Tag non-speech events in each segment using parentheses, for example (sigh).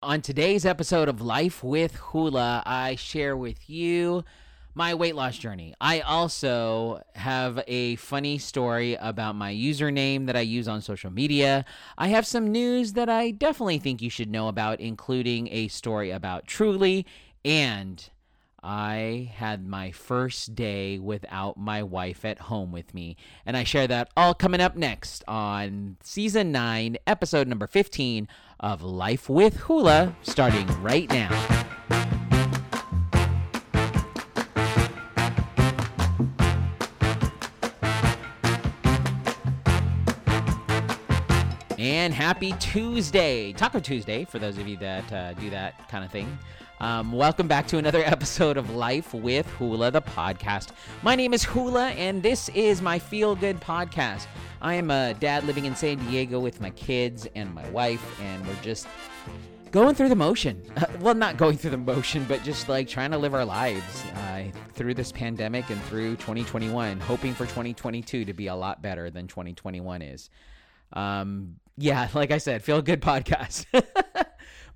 On today's episode of Life with Hula, I share with you my weight loss journey. I also have a funny story about my username that I use on social media. I have some news that I definitely think you should know about, including a story about Truly, and I had my first day without my wife at home with me. And I share that all coming up next on season 9, episode number 15 of Life with Hula, starting right now. And happy Tuesday, Taco Tuesday, for those of you that uh, do that kind of thing. Um, welcome back to another (laughs) episode of Life with Hula, the podcast. My name is Hula, and this is my feel good podcast. I am a dad living in San Diego with my kids and my wife, and we're just going through the motion. Uh, (laughs) well, not going through the motion, but just like trying to live our lives uh, through this pandemic and through 2021, hoping for 2022 to be a lot better than 2021 is. Um, yeah, (laughs) like I said, feel good podcast.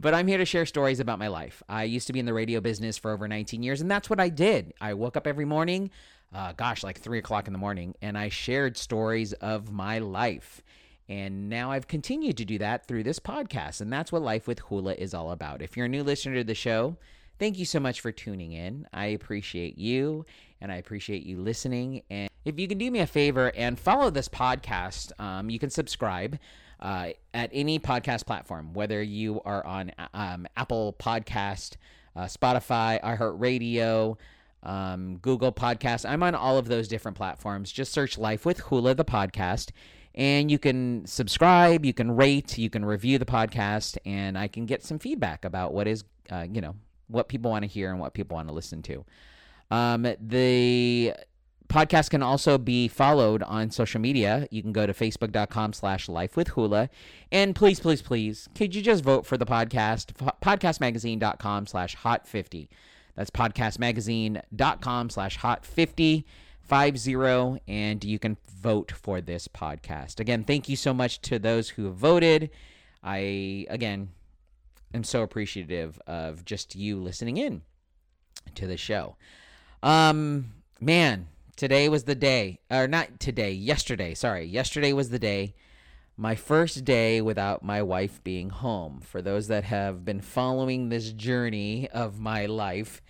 But I'm here to share stories about my life. I used to be in the radio business for over 19 years, and that's what I did. I woke up every morning, uh, gosh, like three o'clock in the morning, and I shared stories of my life. And now I've continued to do that through this podcast, and that's what Life with Hula is all about. If you're a new listener to the show, thank you so much for tuning in. I appreciate you, and I appreciate you listening. And if you can do me a favor and follow this podcast, um, you can subscribe uh, at any podcast platform, whether you are on um, Apple Podcast, uh, Spotify, iHeartRadio, um, Google Podcast. I'm on all of those different platforms. Just search Life with Hula, the podcast, and you can subscribe, you can rate, you can review the podcast, and I can get some feedback about what is, uh, you know, what people want to hear and what people want to listen to. Um, the podcast can also be followed on social media. You can go to facebook.com slash life with hula. And please, please, please, could you just vote for the podcast? Podcastmagazine.com slash hot 50. That's podcastmagazine.com slash hot 50 50 and you can vote for this podcast. Again, thank you so much to those who have voted. I again am so appreciative of just you listening in to the show. Um man, today was the day, or not today, yesterday, sorry. Yesterday was the day, my first day without my wife being home. For those that have been following this journey of my life,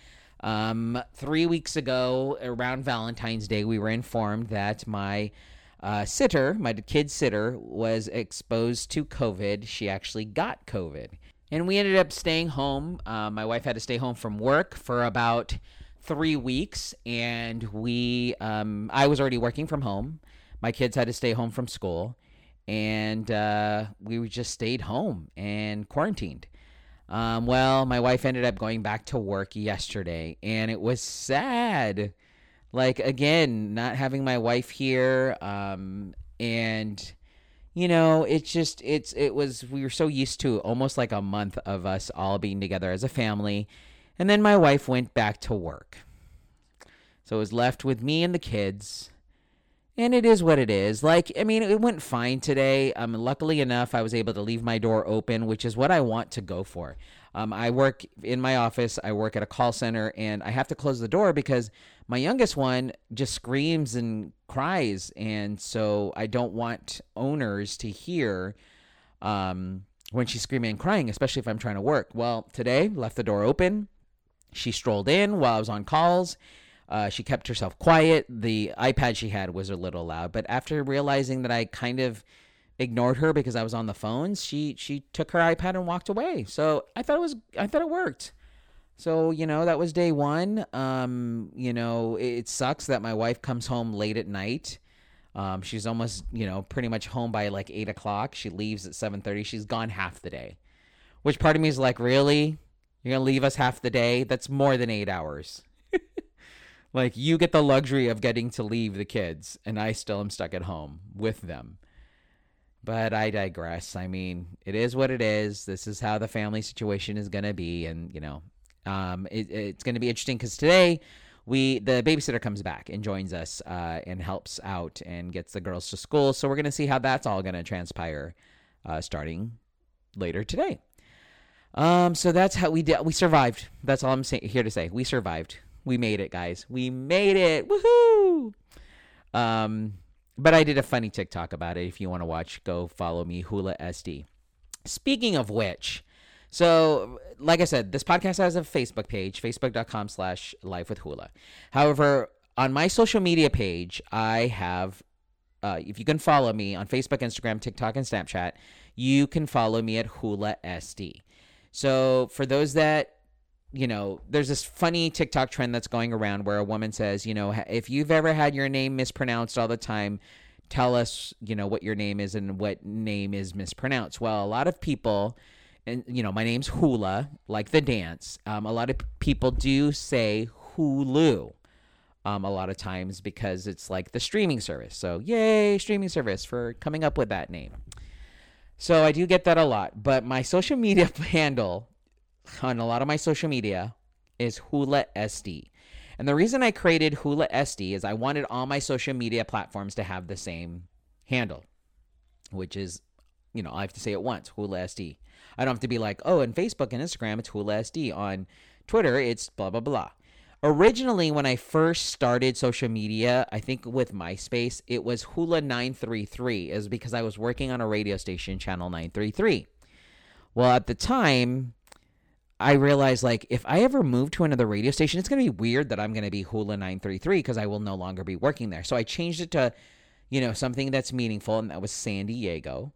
um, three weeks ago, around Valentine's Day, we were informed that my uh, sitter, my kid sitter, was exposed to COVID. She actually got COVID. And we ended up staying home. Uh, my wife had to stay home from work for about three weeks, and we um, I was already working from home. My kids had to stay home from school, and uh, we just stayed home and quarantined. Um, well, my wife ended up going back to work yesterday, and it was sad. Like again, not having my wife here, um, and you know, it's just it's it was we were so used to almost like a month of us all being together as a family and then my wife went back to work. So it was left with me and the kids. And it is what it is. Like, I mean, it went fine today. Um, luckily enough, I was able to leave my door open, which is what I want to go for. Um, I work in my office. I work at a call center, and I have to close the door because my youngest one just screams and cries, and so I don't want owners to hear um, when she's screaming and crying, especially if I'm trying to work. Well, today left the door open. She strolled in while I was on calls. Uh, she kept herself quiet. The iPad she had was a little loud, but after realizing that I kind of ignored her because I was on the phones, she she took her iPad and walked away. So I thought it was I thought it worked. So you know that was day one. Um, you know it, it sucks that my wife comes home late at night. Um, she's almost you know pretty much home by like eight o'clock. She leaves at seven thirty. She's gone half the day, which part of me is like, really? You're gonna leave us half the day? That's more than eight hours. (laughs) like you get the luxury of getting to leave the kids, and I still am stuck at home with them. But I digress. I mean, it is what it is. This is how the family situation is gonna be, and you know, um, it, it's gonna be interesting because today we the babysitter comes back and joins us uh, and helps out and gets the girls to school. So we're gonna see how that's all gonna transpire uh, starting later today. Um, so that's how we did. We survived. That's all I'm saying here to say. We survived. We made it, guys. We made it. Woohoo! Um, but I did a funny TikTok about it. If you want to watch, go follow me, Hula SD. Speaking of which, so like I said, this podcast has a Facebook page, facebook.com slash life with hula. However, on my social media page, I have uh, if you can follow me on Facebook, Instagram, TikTok, and Snapchat, you can follow me at Hula SD. So for those that you know, there's this funny TikTok trend that's going around where a woman says, you know, if you've ever had your name mispronounced all the time, tell us, you know, what your name is and what name is mispronounced. Well, a lot of people, and you know, my name's Hula, like the dance. Um, a lot of people do say Hulu. Um, a lot of times because it's like the streaming service. So, yay, streaming service for coming up with that name. So, I do get that a lot. But my social media (laughs) handle on a lot of my social media is Hula SD. And the reason I created Hula SD is I wanted all my social media platforms to have the same handle, which is, you know, I have to say it once Hula SD. I don't have to be like, oh, on Facebook and Instagram, it's Hula SD. On Twitter, it's blah, blah, blah. Originally, when I first started social media, I think with MySpace, it was Hula 933, is because I was working on a radio station, Channel 933. Well, at the time, I realized like if I ever move to another radio station, it's going to be weird that I'm going to be Hula 933 because I will no longer be working there. So I changed it to, you know, something that's meaningful, and that was San Diego.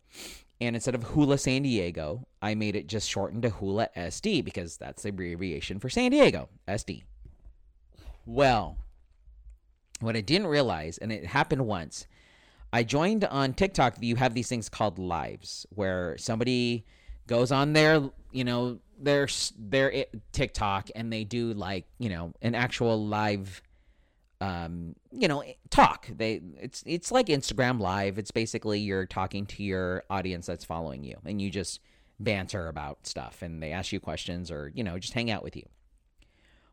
And instead of Hula San Diego, I made it just shortened to Hula SD because that's the abbreviation for San Diego, SD. Well, what I didn't realize, and it happened once, I joined on TikTok. You have these things called lives where somebody goes on their, you know, their their TikTok and they do like you know an actual live um you know talk they it's it's like Instagram live it's basically you're talking to your audience that's following you and you just banter about stuff and they ask you questions or you know just hang out with you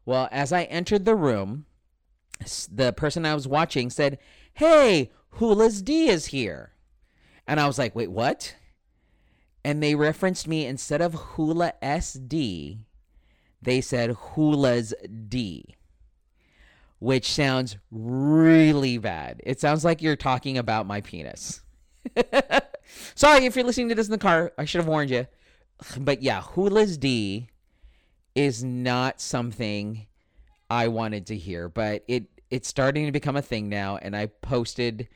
well as I entered the room the person I was watching said hey Hula's D is here and I was like wait what and they referenced me instead of Hula SD, they said Hula's D, which sounds really bad. It sounds like you're talking about my penis. (laughs) Sorry if you're listening to this in the car. I should have warned you. But yeah, Hula's D is not something I wanted to hear, but it it's starting to become a thing now and I posted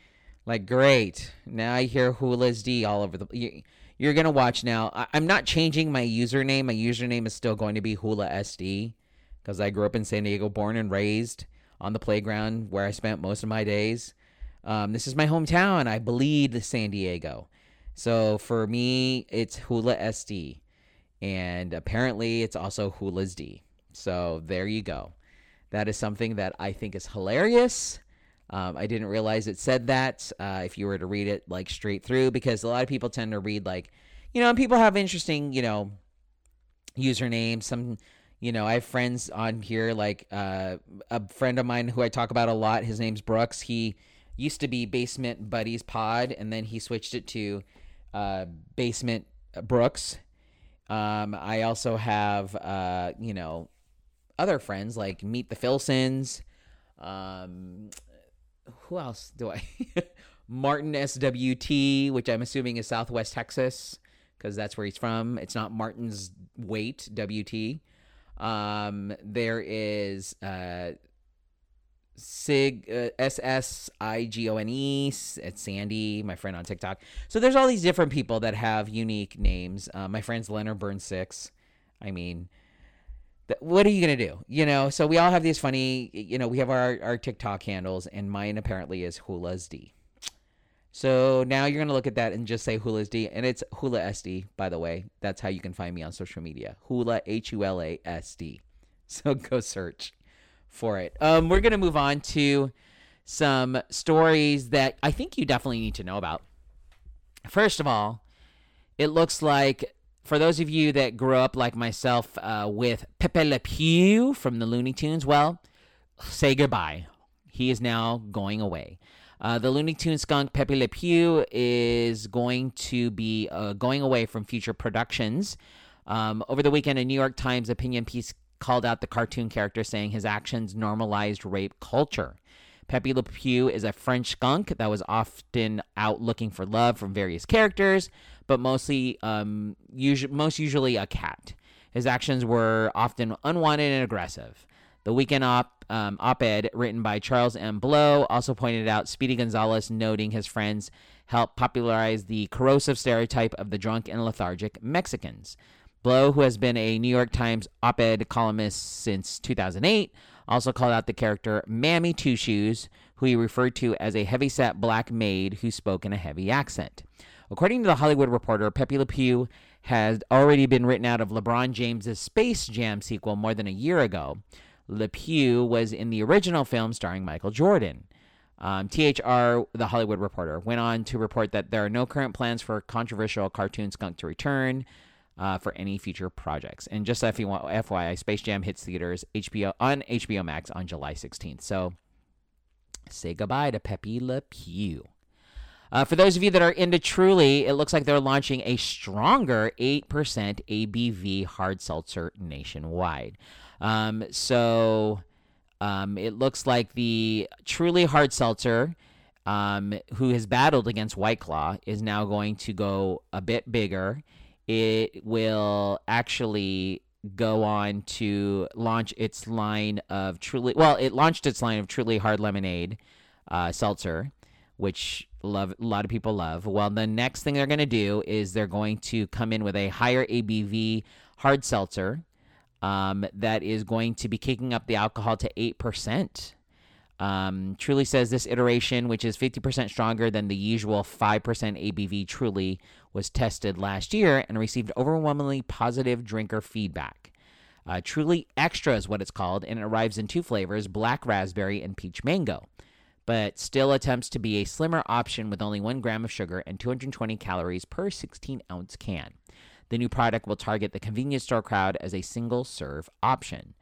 like great. Now I hear Hula's D all over the you're gonna watch now. I, am not changing my username. My username is still going to be Hula SD because I grew up in San Diego, born and raised on the playground where I spent most of my days. Um, this is my hometown. I bleed San Diego. So for me, it's Hula SD. And apparently, it's also Hula's D. So there you go. That is something that I think is hilarious. Um, I didn't realize it said that. Uh, if you were to read it like straight through, because a lot of people tend to read like, you know, people have interesting, you know, usernames. Some, you know, I have friends on here like uh, a friend of mine who I talk about a lot. His name's Brooks. He used to be Basement Buddies Pod, and then he switched it to uh, Basement Brooks. Um, I also have, uh, you know, other friends like Meet the Filsons. Um, who else do I? (laughs) Martin SWT, which I'm assuming is Southwest Texas, because that's where he's from. It's not Martin's Weight WT. Um, there is uh, Sig uh, S S I G O N E. It's Sandy, my friend on TikTok. So there's all these different people that have unique names. Uh, my friend's Leonard Burn Six. I mean, what are you to do? You know, so we all have these funny, you know, we have our, our TikTok handles, and mine apparently is Hula's D. So now you're to look at that and just say Hula's D, and it's Hula SD, by the way. That's how you can find me on social media. Hula, H U L A S D. (laughs) So go search for it. Um, we're going to move on to some stories that I think you definitely need to know about. First of all, it looks like for those of you that grew up like myself uh, with Pepe Le Pew from the Looney Tunes, well, say goodbye. He is now going away. Uh, the Looney Tunes skunk Pepe Le Pew is going to be uh, going away from future productions. Um, over the weekend, a New York Times opinion piece called out the cartoon character, saying his actions normalized rape culture. Pepe Le Pew is a French skunk that was often out looking for love from various characters, but mostly, um, usu- most usually a cat. His actions were often unwanted and aggressive. The weekend op, um, op-ed written by Charles M. Blow also pointed out Speedy Gonzales, noting his friends helped popularize the corrosive stereotype of the drunk and lethargic Mexicans. Blow, who has been a New York Times op-ed columnist since 2008, also called out the character Mammy Two Shoes, who he referred to as a heavyset black maid who spoke in a heavy accent. According to the Hollywood Reporter, Pepe Le Pew has already been written out of LeBron James's Space Jam sequel more than a year ago. Le Pew was in the original film starring Michael Jordan. Um, THR, the Hollywood Reporter, went on to report that there are no current plans for controversial cartoon skunk to return uh, for any future projects. And just FYI, Space Jam hits theaters HBO on HBO Max on July 16th. So say goodbye to Pepe Le Pew. Uh, for those of you that are into Truly, it looks like they're launching a stronger 8% ABV hard seltzer nationwide. Um, so um, it looks like the Truly hard seltzer, um, who has battled against White Claw, is now going to go a bit bigger. It will actually go on to launch its line of Truly. Well, it launched its line of Truly Hard Lemonade uh, seltzer, which love a lot of people love. Well, the next thing they're going to do is they're going to come in with a higher ABV hard seltzer um, that is going to be kicking up the alcohol to eight percent. Um, Truly says this iteration, which is 50% stronger than the usual 5% ABV Truly, was tested last year and received overwhelmingly positive drinker feedback. Uh, Truly Extra is what it's called, and it arrives in two flavors black raspberry and peach mango but still attempts to be a slimmer option with only one gram of sugar and 220 calories per 16 ounce can. The new product will target the convenience store crowd as a single serve option.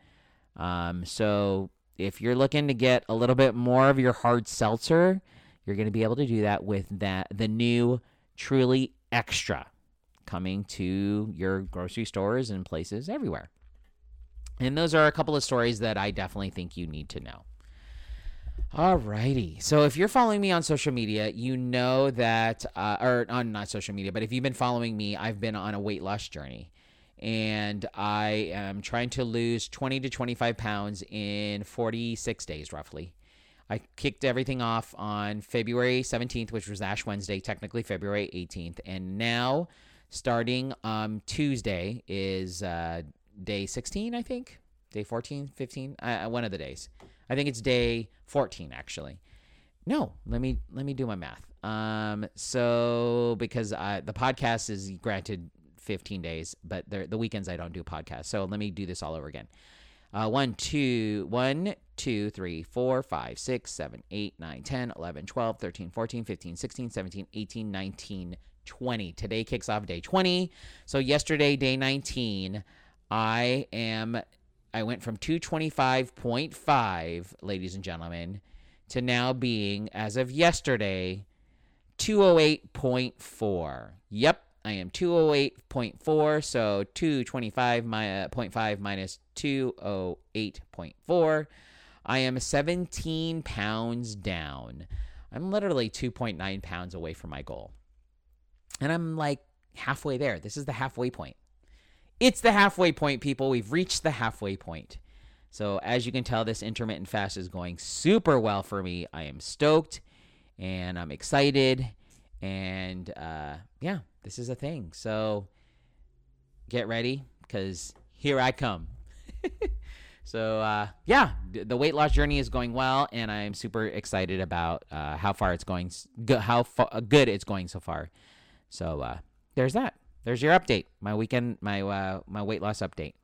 Um, so if you're looking to get a little bit more of your hard seltzer, you're going to be able to do that with that the new Truly Extra coming to your grocery stores and places everywhere. And those are a couple of stories that I definitely think you need to know. Alrighty. So if you're following me on social media, you know that, uh, or on not social media, but if you've been following me, I've been on a weight loss journey. And I am trying to lose 20 to 25 pounds in 46 days, roughly. I kicked everything off on February 17th, which was Ash Wednesday, technically February 18th. And now, starting um, Tuesday, is uh, day 16, I think. Day 14, 15, uh, one of the days. I think it's day 14 actually. No, let me let me do my math. Um, so because I, the podcast is granted 15 days, but the weekends I don't do podcasts. So let me do this all over again. Uh, 1, 2, 1, 2, 3, 4, 5, 6, 7, 8, 9, 10, 11, 12, 13, 14, 15, 16, 17, 18, 19, 20. Today kicks off day 20. So yesterday, day 19, I am I went from 225.5, ladies and gentlemen, to now being, as of yesterday, 208.4. Yep, I am 208.4. So 225.5 uh, minus 208.4. I am 17 pounds down. I'm literally 2.9 pounds away from my goal. And I'm like halfway there. This is the halfway point. It's the halfway point, people. We've reached the halfway point. So, as you can tell, this intermittent fast is going super well for me. I am stoked and I'm excited. And uh, yeah, this is a thing. So, get ready because here I come. (laughs) so, uh, yeah, the weight loss journey is going well, and I'm super excited about uh, how far it's going, how fa- good it's going so far. So, uh, there's that there's your update. My weekend, my uh, my weight loss update.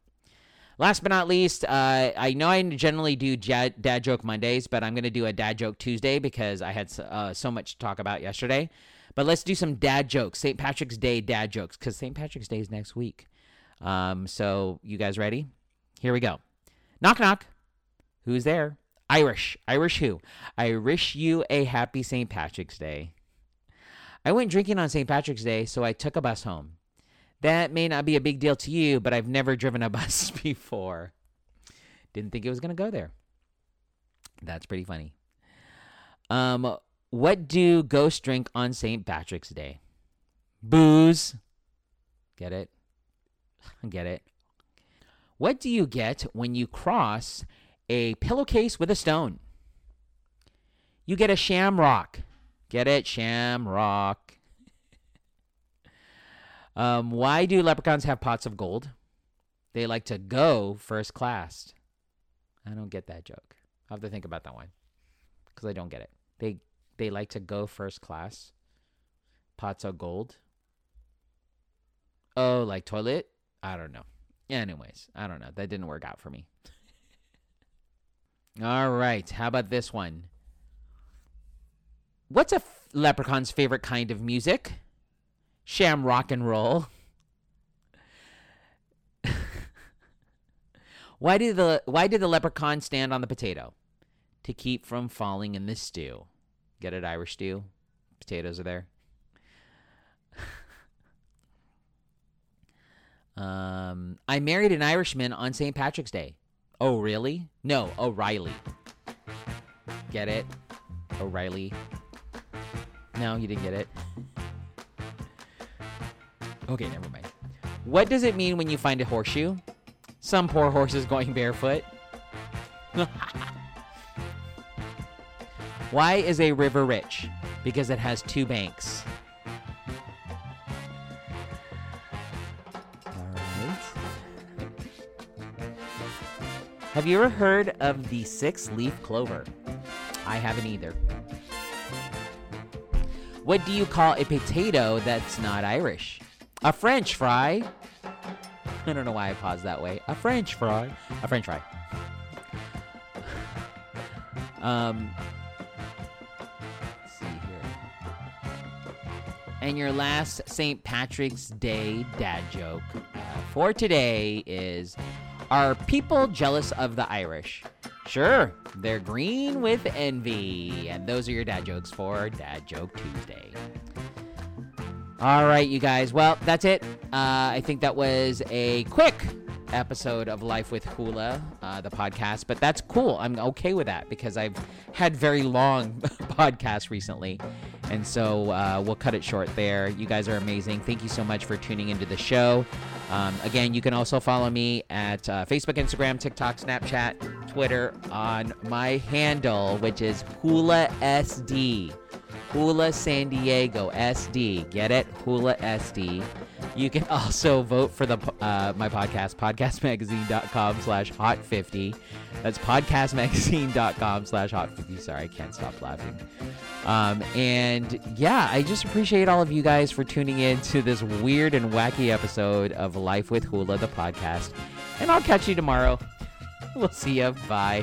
Last but not least, uh, I know I generally do dad, joke Mondays, but I'm going to do a dad joke Tuesday because I had uh, so much to talk about yesterday. But let's do some dad jokes, St. Patrick's Day dad jokes, because St. Patrick's Day is next week. Um, so you guys ready? Here we go. Knock knock. Who's there? Irish. Irish who? I wish you a happy St. Patrick's Day. I went drinking on St. Patrick's Day, so I took a bus home. That may not be a big deal to you, but I've never driven a (laughs) bus before. Didn't think it was going to go there. That's pretty funny. Um, what do ghosts drink on St. Patrick's Day? Booze. Get it? (laughs) Get it? What do you get when you cross a pillowcase with a stone? You get a shamrock. Get it? Shamrock. (laughs) um, why do leprechauns have pots of gold? They like to go first class. I don't get that joke. I have to think about that one because I don't get it. They they like to go first class. Pots of gold. Oh, like toilet? I don't know. Anyways, I don't know. That didn't work out for me. (laughs) All right. How about this one? What's a f- leprechaun's favorite kind of music? Sham rock and roll. (laughs) why did the why did the leprechaun stand on the potato? To keep from falling in the stew. Get it, Irish stew? Potatoes are there. um, I married an Irishman on St. Patrick's Day. Oh, really? No, O'Reilly. Get it? O'Reilly. No, you didn't get it. Okay, never mind. What does it mean when you find a horseshoe? Some poor horse is going barefoot. (laughs) Why is a river rich? Because it has two banks. All right. Have you ever heard of the six leaf clover? I haven't either. What do you call a potato that's not Irish? A French fry. (laughs) I don't know why I paused that way. A French fry. A French fry. (sighs) Um, And your last St. Patrick's Day dad joke uh, for today is Are people jealous of the Irish? Sure, they're green with envy. And those are your dad jokes for Dad Joke Tuesday. All right, you guys. Well, that's it. Uh, I think that was a quick episode of Life with Hula, uh, the podcast, but that's cool. I'm okay with that because I've had very long (laughs) podcasts recently. And so uh, we'll cut it short there. You guys are amazing. Thank you so much for tuning into the show. Um, again, you can also follow me at uh, Facebook, Instagram, TikTok, Snapchat, Twitter on my handle, which is Hula SD. Hula San Diego SD. Get it? Hula SD. You can (laughs) also vote for the uh, my podcast, podcastmagazine.com slash hot50. That's podcastmagazine.com slash hot50. Sorry, I can't stop laughing. Um, and yeah, I just appreciate all of you guys for tuning in to this weird and wacky episode of Life with Hula, the podcast. And I'll catch you tomorrow. We'll see you. Bye.